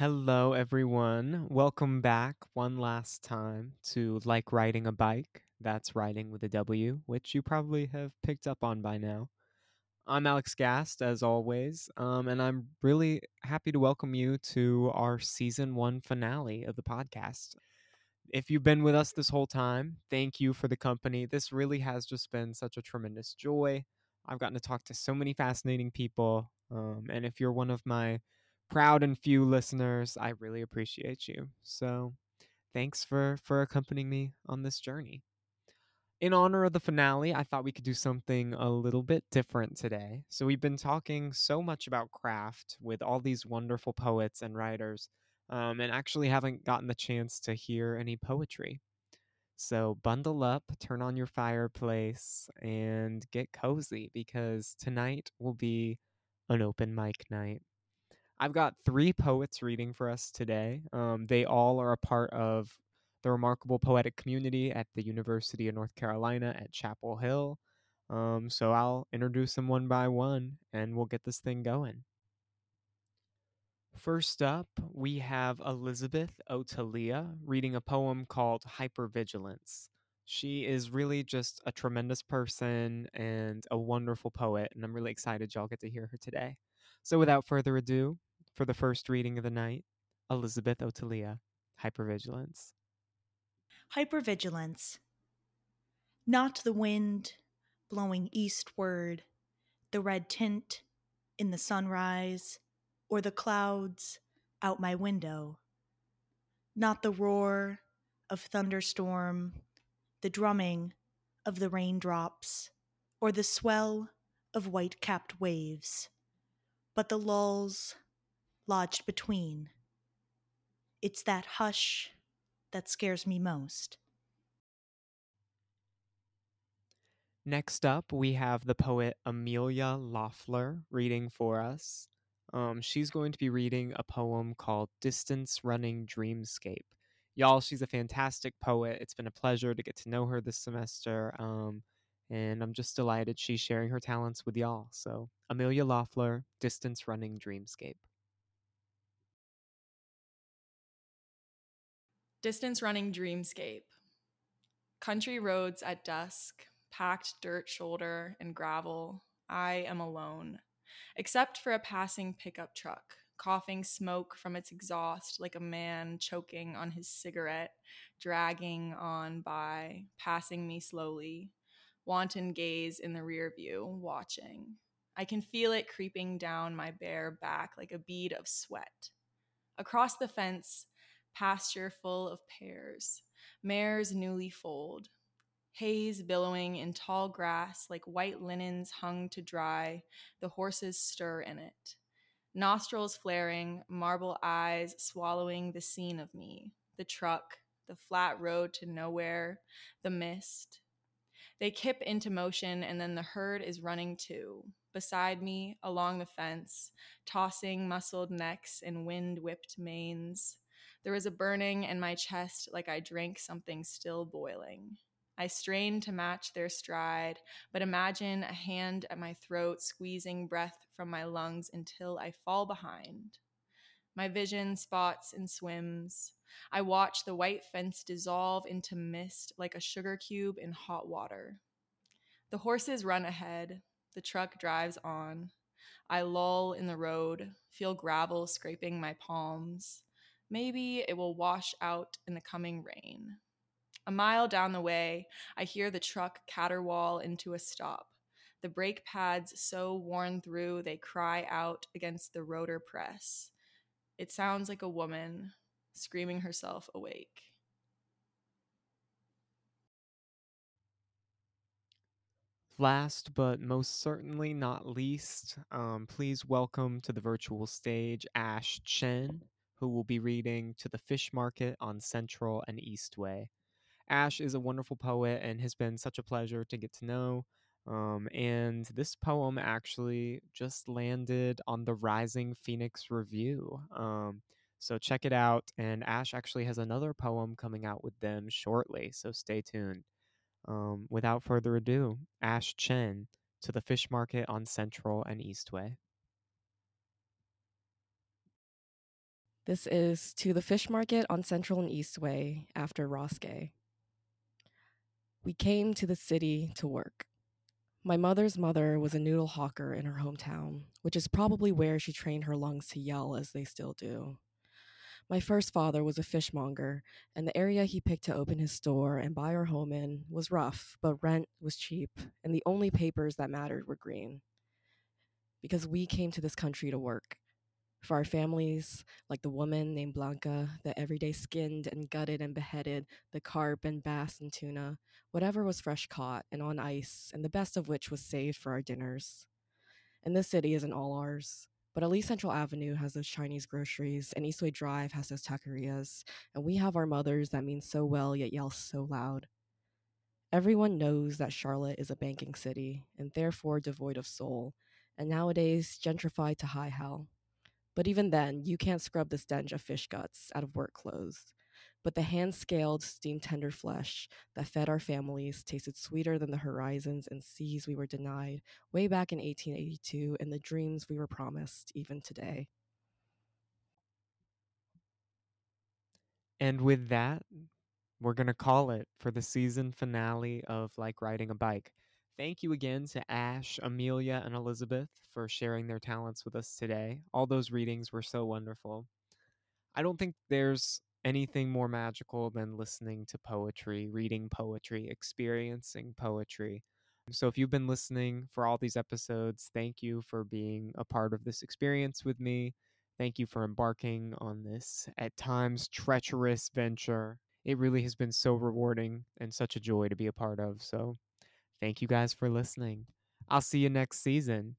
Hello, everyone. Welcome back one last time to Like Riding a Bike. That's riding with a W, which you probably have picked up on by now. I'm Alex Gast, as always, um, and I'm really happy to welcome you to our season one finale of the podcast. If you've been with us this whole time, thank you for the company. This really has just been such a tremendous joy. I've gotten to talk to so many fascinating people, um, and if you're one of my proud and few listeners, I really appreciate you. So, thanks for for accompanying me on this journey. In honor of the finale, I thought we could do something a little bit different today. So, we've been talking so much about craft with all these wonderful poets and writers, um, and actually haven't gotten the chance to hear any poetry. So, bundle up, turn on your fireplace, and get cozy because tonight will be an open mic night. I've got three poets reading for us today. Um, they all are a part of the remarkable poetic community at the University of North Carolina at Chapel Hill. Um, so I'll introduce them one by one and we'll get this thing going. First up, we have Elizabeth Otylia reading a poem called Hypervigilance. She is really just a tremendous person and a wonderful poet, and I'm really excited y'all get to hear her today. So without further ado, for the first reading of the night, Elizabeth Otylia, Hypervigilance. Hypervigilance. Not the wind blowing eastward, the red tint in the sunrise, or the clouds out my window. Not the roar of thunderstorm, the drumming of the raindrops, or the swell of white capped waves, but the lulls lodged between. It's that hush that scares me most. Next up, we have the poet Amelia Loeffler reading for us. Um, she's going to be reading a poem called Distance Running Dreamscape. Y'all, she's a fantastic poet. It's been a pleasure to get to know her this semester. Um, and I'm just delighted she's sharing her talents with y'all. So, Amelia Loeffler, Distance Running Dreamscape. Distance running dreamscape. Country roads at dusk, packed dirt shoulder and gravel. I am alone, except for a passing pickup truck, coughing smoke from its exhaust like a man choking on his cigarette, dragging on by, passing me slowly. Wanton gaze in the rear view, watching. I can feel it creeping down my bare back like a bead of sweat. Across the fence, pasture full of pairs, mares newly foaled, haze billowing in tall grass like white linens hung to dry, the horses stir in it. Nostrils flaring, marble eyes swallowing the scene of me, the truck, the flat road to nowhere, the mist. They kip into motion, and then the herd is running too, beside me, along the fence, tossing muscled necks and wind whipped manes. There was a burning in my chest like I drank something still boiling. I strain to match their stride, but imagine a hand at my throat squeezing breath from my lungs until I fall behind. My vision spots and swims. I watch the white fence dissolve into mist like a sugar cube in hot water. The horses run ahead. The truck drives on. I loll in the road, feel gravel scraping my palms. Maybe it will wash out in the coming rain. A mile down the way, I hear the truck caterwaul into a stop. The brake pads so worn through they cry out against the rotor press. It sounds like a woman screaming herself awake. Last but most certainly not least, um, please welcome to the virtual stage Ash Chen, who will be reading To the Fish Market on Central and Eastway. Ash is a wonderful poet and has been such a pleasure to get to know. Um, and this poem actually just landed on the Rising Phoenix Review. Um, so check it out. And Ash actually has another poem coming out with them shortly. So stay tuned. Um, without further ado, Ash Chen to the fish market on Central and Eastway. This is to the fish market on Central and Eastway after Ross Gay. We came to the city to work. My mother's mother was a noodle hawker in her hometown, which is probably where she trained her lungs to yell as they still do. My first father was a fishmonger, and the area he picked to open his store and buy our home in was rough, but rent was cheap, and the only papers that mattered were green. Because we came to this country to work. For our families, like the woman named Blanca that every day skinned and gutted and beheaded the carp and bass and tuna, whatever was fresh caught and on ice, and the best of which was saved for our dinners. And this city isn't all ours. But at least Central Avenue has those Chinese groceries, and Eastway Drive has those taquerias, and we have our mothers that mean so well yet yell so loud. Everyone knows that Charlotte is a banking city, and therefore devoid of soul, and nowadays gentrified to high hell. But even then, you can't scrub the stench of fish guts out of work clothes. But the hand scaled, steam tender flesh that fed our families tasted sweeter than the horizons and seas we were denied way back in 1882 and the dreams we were promised even today. And with that, we're going to call it for the season finale of Like Riding a Bike. Thank you again to Ash, Amelia, and Elizabeth for sharing their talents with us today. All those readings were so wonderful. I don't think there's anything more magical than listening to poetry, reading poetry, experiencing poetry. So, if you've been listening for all these episodes, thank you for being a part of this experience with me. Thank you for embarking on this at times treacherous venture. It really has been so rewarding and such a joy to be a part of. So, thank you guys for listening. I'll see you next season.